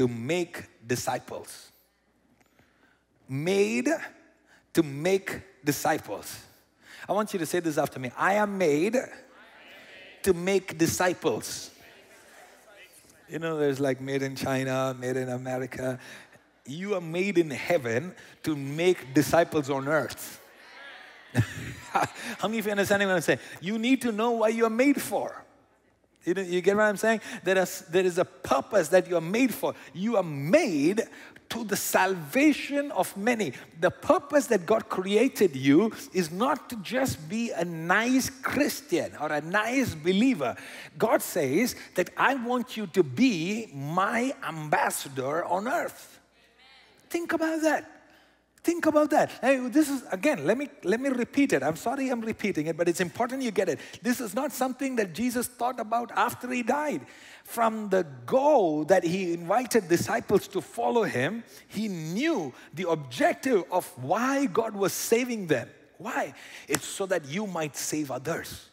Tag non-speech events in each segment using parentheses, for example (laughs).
to make disciples. Made to make disciples. I want you to say this after me I am made to make disciples. You know, there's like made in China, made in America. You are made in heaven to make disciples on earth. (laughs) How many of you understand what I'm saying? You need to know what you are made for. You, you get what I'm saying? There is, there is a purpose that you are made for. You are made to the salvation of many. The purpose that God created you is not to just be a nice Christian or a nice believer. God says that I want you to be my ambassador on earth. Think about that. Think about that. Hey, this is again, let me let me repeat it. I'm sorry I'm repeating it, but it's important you get it. This is not something that Jesus thought about after he died. From the go that he invited disciples to follow him, he knew the objective of why God was saving them. Why? It's so that you might save others.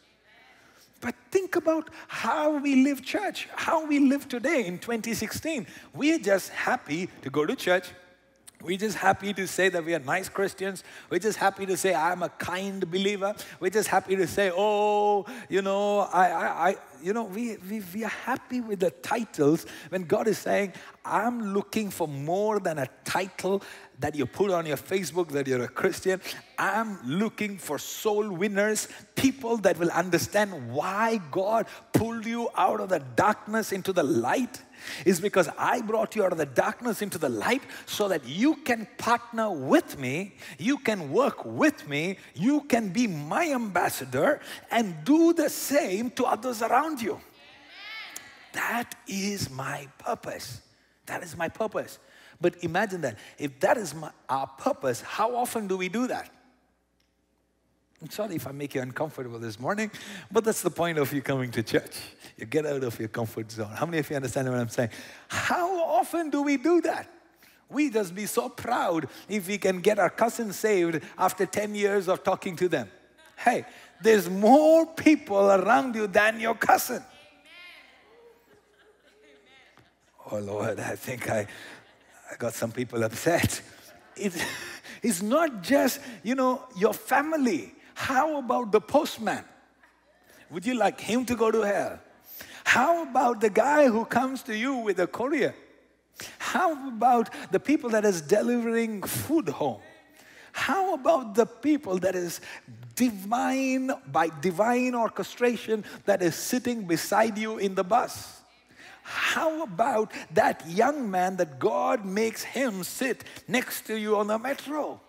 But think about how we live church, how we live today in 2016. We're just happy to go to church, we're just happy to say that we are nice Christians. We're just happy to say I'm a kind believer. We're just happy to say, oh, you know, I, I, I you know, we, we, we are happy with the titles when God is saying, I'm looking for more than a title that you put on your Facebook that you're a Christian. I'm looking for soul winners, people that will understand why God pulled you out of the darkness into the light is because I brought you out of the darkness into the light so that you can partner with me, you can work with me, you can be my ambassador and do the same to others around you. That is my purpose. That is my purpose. But imagine that. If that is my, our purpose, how often do we do that? I'm sorry if I make you uncomfortable this morning, but that's the point of you coming to church. You get out of your comfort zone. How many of you understand what I'm saying? How often do we do that? We just be so proud if we can get our cousin saved after 10 years of talking to them. Hey, there's more people around you than your cousin. Oh Lord, I think I, I got some people upset. It's, (laughs) it's not just, you know, your family. How about the postman? Would you like him to go to hell? How about the guy who comes to you with a courier? How about the people that is delivering food home? How about the people that is divine, by divine orchestration, that is sitting beside you in the bus? How about that young man that God makes him sit next to you on the metro?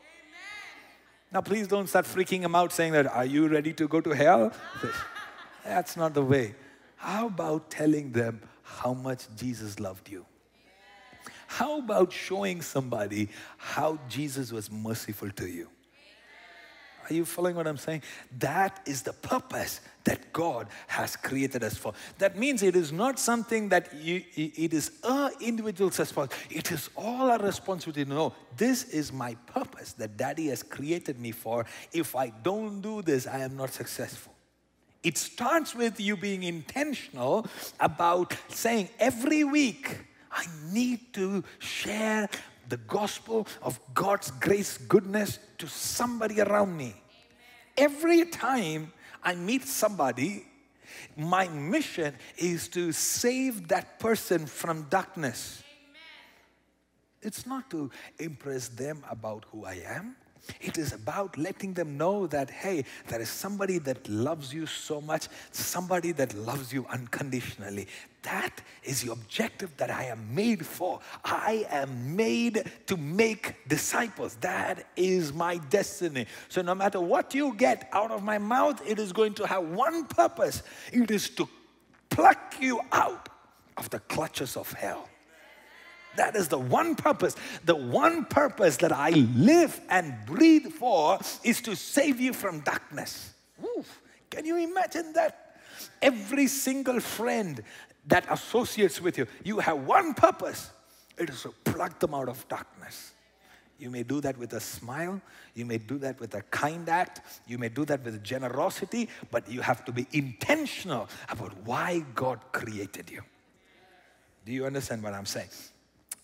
Now, please don't start freaking him out saying that, Are you ready to go to hell? (laughs) That's not the way. How about telling them how much Jesus loved you? How about showing somebody how Jesus was merciful to you? Are you following what I'm saying? That is the purpose that God has created us for. That means it is not something that you, it is a individual's responsibility. It is all our responsibility to know this is my purpose that Daddy has created me for. If I don't do this, I am not successful. It starts with you being intentional about saying every week, I need to share the gospel of God's grace, goodness to somebody around me. Every time I meet somebody, my mission is to save that person from darkness. It's not to impress them about who I am. It is about letting them know that, hey, there is somebody that loves you so much, somebody that loves you unconditionally. That is the objective that I am made for. I am made to make disciples. That is my destiny. So, no matter what you get out of my mouth, it is going to have one purpose it is to pluck you out of the clutches of hell. That is the one purpose. The one purpose that I live and breathe for is to save you from darkness. Oof. Can you imagine that? Every single friend that associates with you, you have one purpose it is to pluck them out of darkness. You may do that with a smile. You may do that with a kind act. You may do that with generosity, but you have to be intentional about why God created you. Do you understand what I'm saying?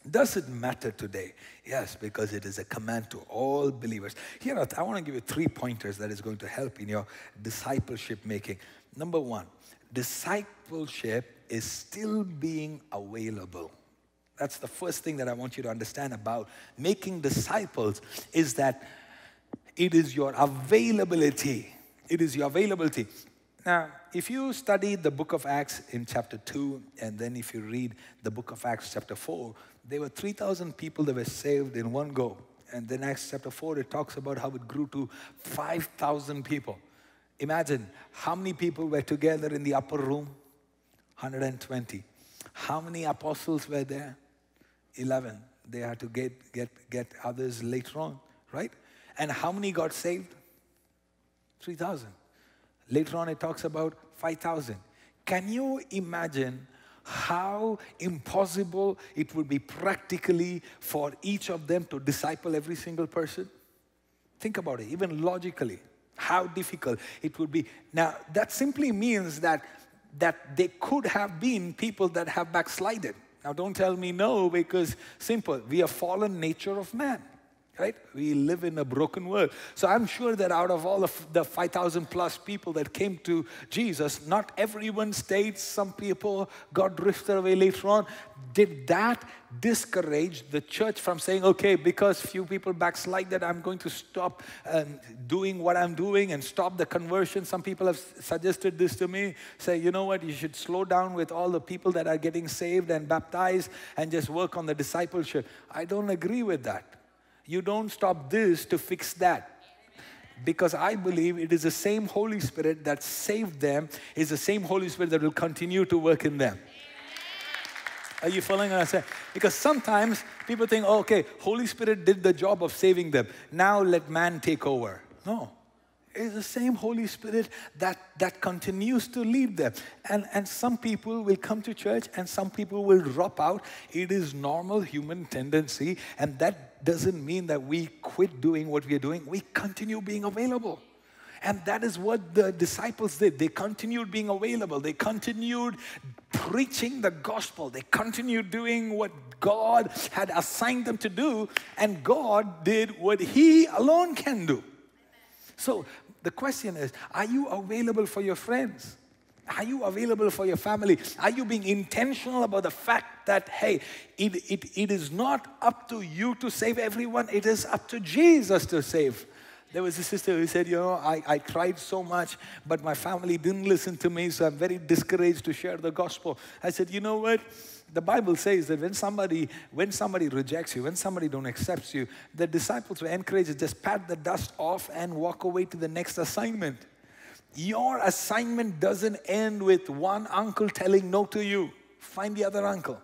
Does it matter today? Yes, because it is a command to all believers. Here, I want to give you three pointers that is going to help in your discipleship making. Number one, discipleship is still being available. That's the first thing that I want you to understand about making disciples is that it is your availability. It is your availability. Now, if you study the book of Acts in chapter 2, and then if you read the book of Acts chapter 4, there were 3,000 people that were saved in one go. And then Acts chapter 4, it talks about how it grew to 5,000 people. Imagine how many people were together in the upper room? 120. How many apostles were there? 11. They had to get, get, get others later on, right? And how many got saved? 3,000. Later on, it talks about 5,000. Can you imagine how impossible it would be practically for each of them to disciple every single person? Think about it, even logically, how difficult it would be. Now, that simply means that, that they could have been people that have backslided. Now, don't tell me no, because simple, we are fallen nature of man right? We live in a broken world. So I'm sure that out of all of the 5,000 plus people that came to Jesus, not everyone stayed. Some people got drifted away later on. Did that discourage the church from saying, okay, because few people backslide that I'm going to stop um, doing what I'm doing and stop the conversion? Some people have suggested this to me. Say, you know what, you should slow down with all the people that are getting saved and baptized and just work on the discipleship. I don't agree with that. You don't stop this to fix that. Because I believe it is the same Holy Spirit that saved them, is the same Holy Spirit that will continue to work in them. Are you following what I say? Because sometimes people think, oh, okay, Holy Spirit did the job of saving them. Now let man take over. No It's the same Holy Spirit that, that continues to lead them. And, and some people will come to church and some people will drop out. It is normal human tendency, and that doesn't mean that we quit doing what we are doing. We continue being available. And that is what the disciples did. They continued being available. They continued preaching the gospel. They continued doing what God had assigned them to do. And God did what He alone can do. So the question is are you available for your friends? Are you available for your family? Are you being intentional about the fact that, hey, it, it, it is not up to you to save everyone, it is up to Jesus to save. There was a sister who said, You know, I, I tried so much, but my family didn't listen to me, so I'm very discouraged to share the gospel. I said, You know what? the Bible says that when somebody, when somebody rejects you, when somebody don't accept you, the disciples were encouraged to just pat the dust off and walk away to the next assignment. Your assignment doesn't end with one uncle telling no to you. Find the other uncle.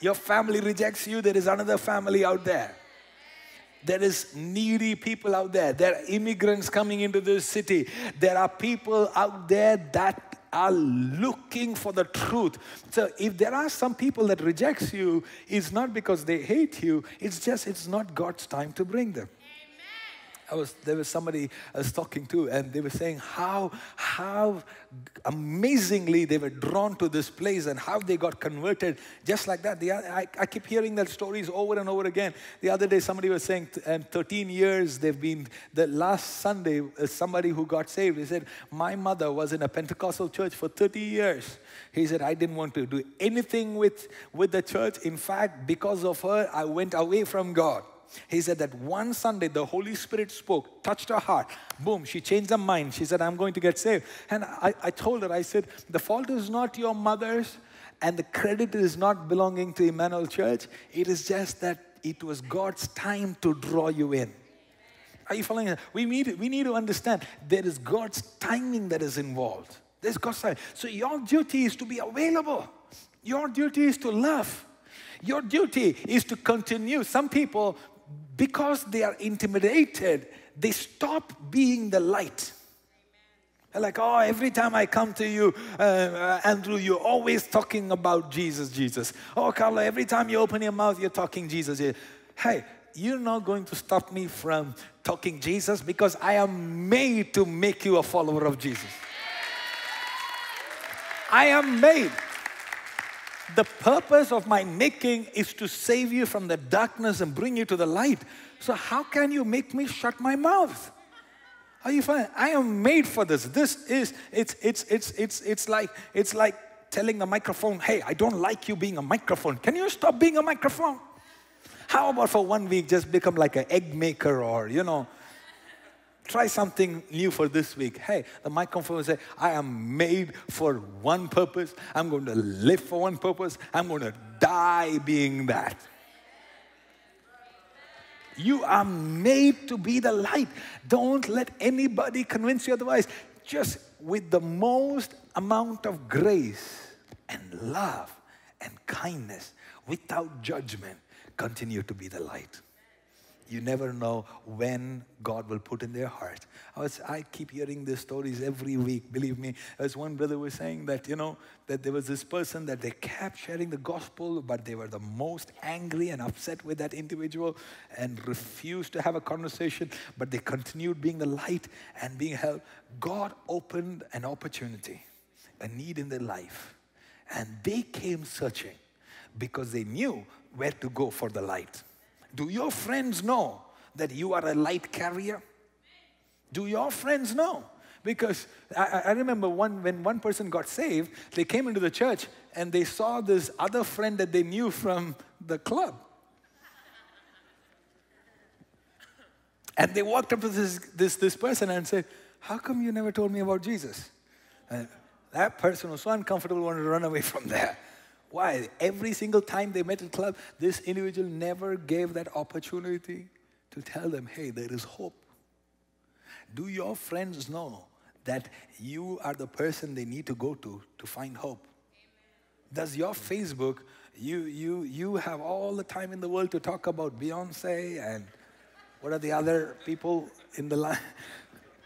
Your family rejects you, there is another family out there. There is needy people out there. There are immigrants coming into this city. There are people out there that are looking for the truth. So if there are some people that rejects you, it's not because they hate you, it's just it's not God's time to bring them. I was there was somebody I was talking to, and they were saying how how amazingly they were drawn to this place and how they got converted just like that. The, I, I keep hearing that stories over and over again. The other day somebody was saying, and 13 years they've been. The last Sunday, uh, somebody who got saved, he said, my mother was in a Pentecostal church for 30 years. He said, I didn't want to do anything with with the church. In fact, because of her, I went away from God. He said that one Sunday the Holy Spirit spoke, touched her heart. Boom, she changed her mind. She said, I'm going to get saved. And I, I told her, I said, the fault is not your mother's and the credit is not belonging to Emmanuel Church. It is just that it was God's time to draw you in. Are you following? We need, we need to understand there is God's timing that is involved. There's God's time. So your duty is to be available. Your duty is to love. Your duty is to continue. Some people because they are intimidated, they stop being the light. They're like, oh, every time I come to you, uh, uh, Andrew, you're always talking about Jesus, Jesus. Oh, Carla, every time you open your mouth, you're talking Jesus. Hey, you're not going to stop me from talking Jesus because I am made to make you a follower of Jesus. I am made. The purpose of my making is to save you from the darkness and bring you to the light. So, how can you make me shut my mouth? Are you fine? I am made for this. This is, it's, it's, it's, it's, it's, like, it's like telling the microphone, hey, I don't like you being a microphone. Can you stop being a microphone? How about for one week just become like an egg maker or, you know, try something new for this week. Hey, the microphone will say, I am made for one purpose. I'm going to live for one purpose. I'm going to die being that. You are made to be the light. Don't let anybody convince you otherwise. Just with the most amount of grace and love and kindness, without judgment, continue to be the light you never know when God will put in their heart. I, was, I keep hearing these stories every week. Believe me, as one brother was saying that, you know, that there was this person that they kept sharing the gospel, but they were the most angry and upset with that individual and refused to have a conversation, but they continued being the light and being helped. God opened an opportunity, a need in their life, and they came searching because they knew where to go for the light. Do your friends know that you are a light carrier? Do your friends know? Because I, I, remember one, when one person got saved, they came into the church and they saw this other friend that they knew from the club. And they walked up to this, this, this person and said, How come you never told me about Jesus? And that person was so uncomfortable, wanted to run away from there. Why? Every single time they met in club, this individual never gave that opportunity to tell them, hey, there is hope. Do your friends know that you are the person they need to go to to find hope? Amen. Does your Facebook, you, you, you have all the time in the world to talk about Beyonce and what are the other people in the line?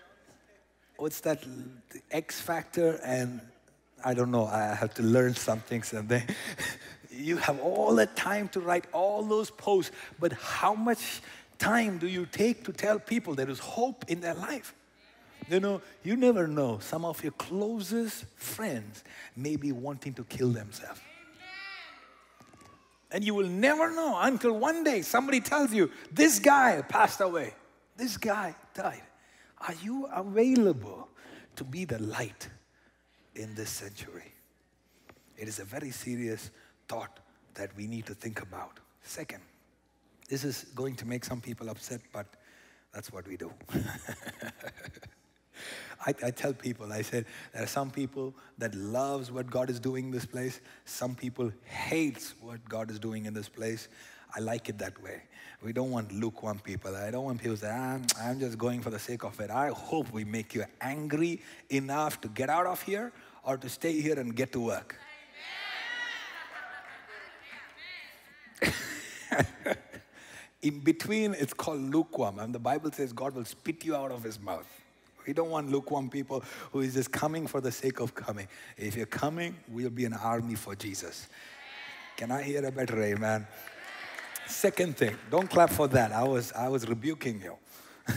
(laughs) What's that? X Factor and I don't know, I have to learn some things. And then (laughs) you have all the time to write all those posts, but how much time do you take to tell people there is hope in their life? You know, you never know. Some of your closest friends may be wanting to kill themselves. And you will never know until one day somebody tells you, this guy passed away. This guy died. Are you available to be the light in this century. It is a very serious thought that we need to think about. Second, this is going to make some people upset, but that's what we do. (laughs) I, I, tell people, I said, there are some people that loves what God is doing in this place. Some people hates what God is doing in this place. I like it that way. We don't want lukewarm people. I don't want people to say, I'm, I'm just going for the sake of it. I hope we make you angry enough to get out of here or to stay here and get to work. (laughs) In between, it's called lukewarm. And the Bible says God will spit you out of his mouth. We don't want lukewarm people who is just coming for the sake of coming. If you're coming, we'll be an army for Jesus. Can I hear a better amen? Second thing, don't clap for that. I was, I was rebuking you. (laughs)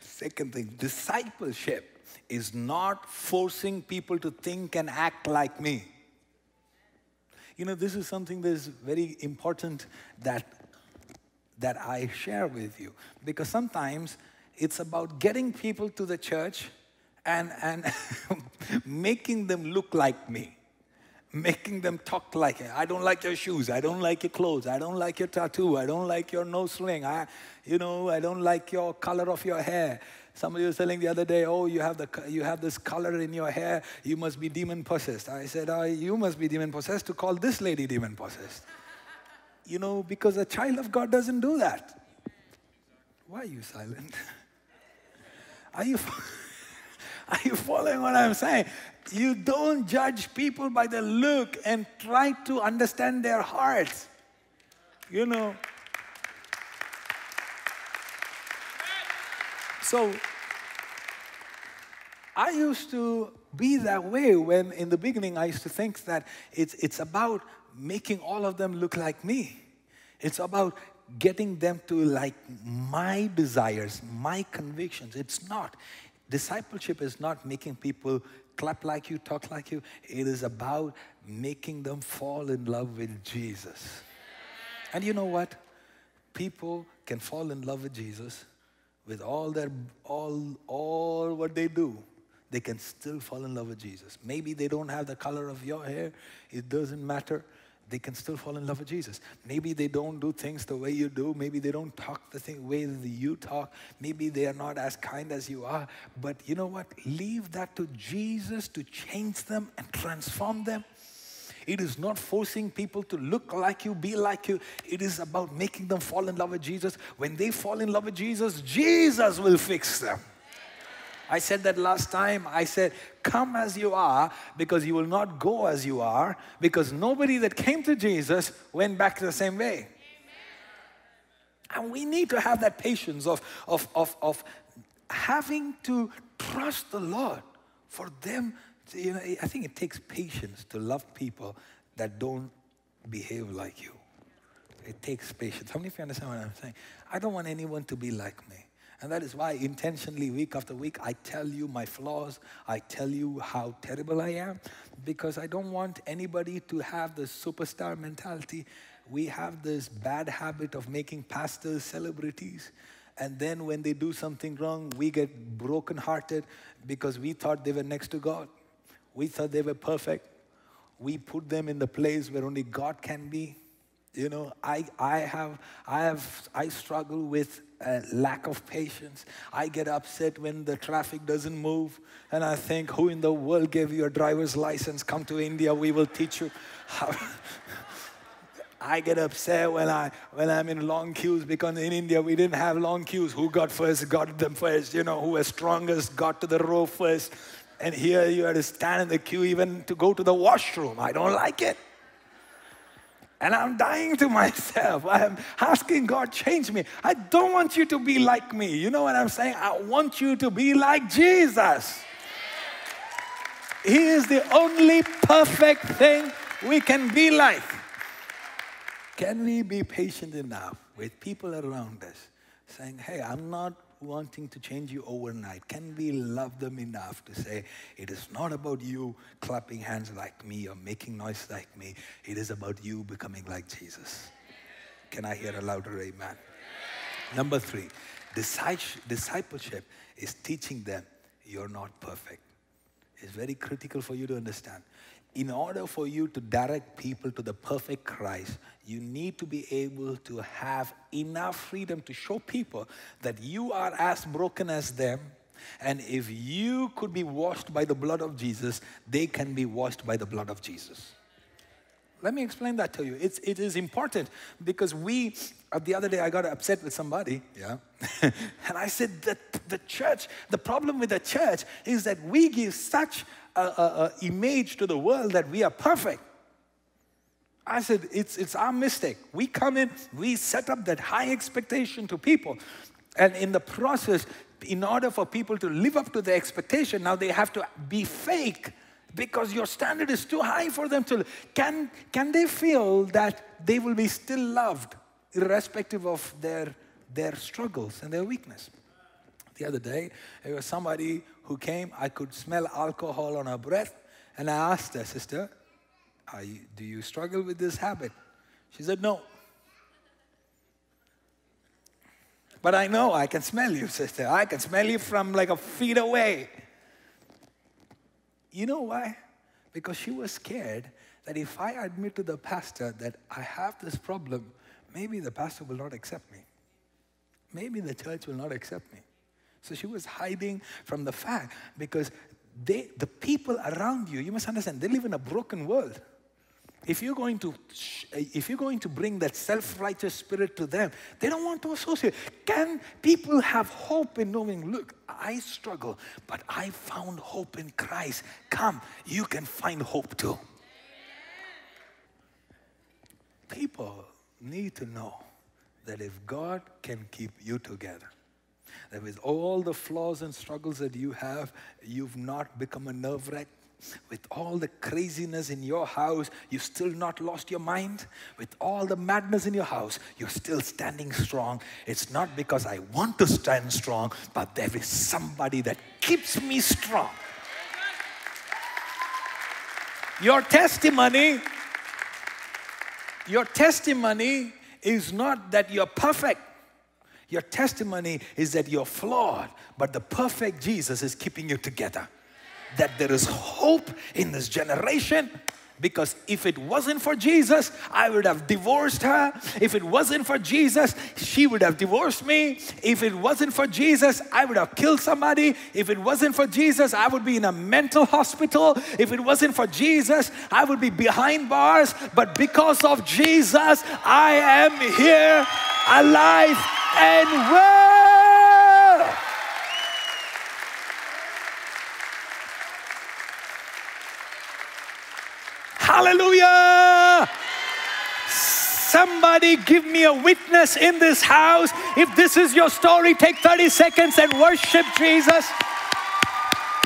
Second thing, discipleship is not forcing people to think and act like me. You know, this is something that is very important that, that I share with you. Because sometimes it's about getting people to the church and, and (laughs) making them look like me making them talk like it. I don't like your shoes. I don't like your clothes. I don't like your tattoo. I don't like your nose ring. I, you know, I don't like your color of your hair. Somebody was telling the other day, oh, you have, the, you have this color in your hair, you must be demon possessed. I said, oh, you must be demon possessed to call this lady demon possessed. you know, because a child of God doesn't do that. Why are you silent? (laughs) Are you, (laughs) are you following what I'm saying? You don't judge people by the look and try to understand their hearts. You know, So I used to be that way when in the beginning I used to think that it's, it's about making all of them look like me. It's about getting them to like my desires, my convictions. It's not. Discipleship is not making people clap like you, talk like you. It is about making them fall in love with Jesus. And you know what? People can fall in love with Jesus with all their all all what they do. They can still fall in love with Jesus. Maybe they don't have the color of your hair. It doesn't matter they can still fall in love with Jesus. Maybe they don't do things the way you do. Maybe they don't talk the thing, way that you talk. Maybe they are not as kind as you are. But you know what? Leave that to Jesus to change them and transform them. It is not forcing people to look like you, be like you. It is about making them fall in love with Jesus. When they fall in love with Jesus, Jesus will fix them. I said that last time. I said, Come as you are, because you will not go as you are, because nobody that came to Jesus went back the same way. And we need to have that patience of, of, of, of having to trust the Lord for them. You know, I think it takes patience to love people that don't behave like you. It takes patience. How many of you understand what I'm saying? I don't want anyone to be like me. And that is why intentionally, week after week, I tell you my flaws. I tell you how terrible I am because I don't want anybody to have the superstar mentality. We have this bad habit of making pastors celebrities. And then when they do something wrong, we get brokenhearted because we thought they were next to God. We thought they were perfect. We put them in the place where only God can be. You know, I, I have, I have, I struggle with a lack of patience. I get upset when the traffic doesn't move, and I think, who in the world gave you a driver's license? Come to India, we will teach you how. (laughs) I get upset when I when I'm in long queues because in India we didn't have long queues. Who got first got them first. You know who was strongest got to the row first. And here you have to stand in the queue even to go to the washroom. I don't like it. And I'm dying to (laughs) myself. I'm asking God, change me. I don't want you to be like me. You know what I'm saying? I want you to be like Jesus. He is the only perfect thing we can be like. Can we be patient enough with people around us saying, hey, I'm not wanting to change you overnight? Can we love them enough to say, it is not about you clapping hands like me or making noise like me. It is about you becoming like Jesus. Can I hear a louder amen? Number three, discipleship is teaching them you're not perfect. It's very critical for you to understand in order for you to direct people to the perfect Christ, you need to be able to have enough freedom to show people that you are as broken as them. And if you could be washed by the blood of Jesus, they can be washed by the blood of Jesus. Let me explain that to you. It's, it is important because we, uh, the other day I got upset with somebody, yeah, (laughs) and I said that the church, the problem with the church is that we give such a, a, image to the world that we are perfect. I said, it's, it's our mistake. We come in, we set up that high expectation to people. And in the process, in order for people to live up to the expectation, now they have to be fake because your standard is too high for them to. Can, can they feel that they will be still loved, irrespective of their, their struggles and their weakness? The other day, there was somebody who came, I could smell alcohol on her breath, and I asked her, Sister, you, do you struggle with this habit? She said, No. But I know I can smell you, sister. I can smell you from like a feet away. You know why? Because she was scared that if I admit to the pastor that I have this problem, maybe the pastor will not accept me. Maybe the church will not accept me. So she was hiding from the fact because they, the people around you, you must understand, they live in a broken world. If you're going to, eh, if you're going to bring that self-righteous spirit to them, they don't want to associate. Can people have hope in knowing, look, I struggle, but I found hope in Christ. Come, you can find hope too. People need to know that if God can keep you together, that with all the flaws and struggles that you have, you've not become a nerve wreck. With all the craziness in your house, you've still not lost your mind. With all the madness in your house, you're still standing strong. It's not because I want to stand strong, but there is somebody that keeps me strong. Your testimony, your testimony is not that you're perfect. Your testimony is that you're flawed, but the perfect Jesus is keeping you together. That there is hope in this generation because if it wasn't for Jesus, I would have divorced her. If it wasn't for Jesus, she would have divorced me. If it wasn't for Jesus, I would have killed somebody. If it wasn't for Jesus, I would be in a mental hospital. If it wasn't for Jesus, I would be behind bars. But because of Jesus, I am here alive and well. Somebody give me a witness in this house. If this is your story, take 30 seconds and worship Jesus.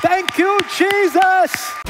Thank you, Jesus.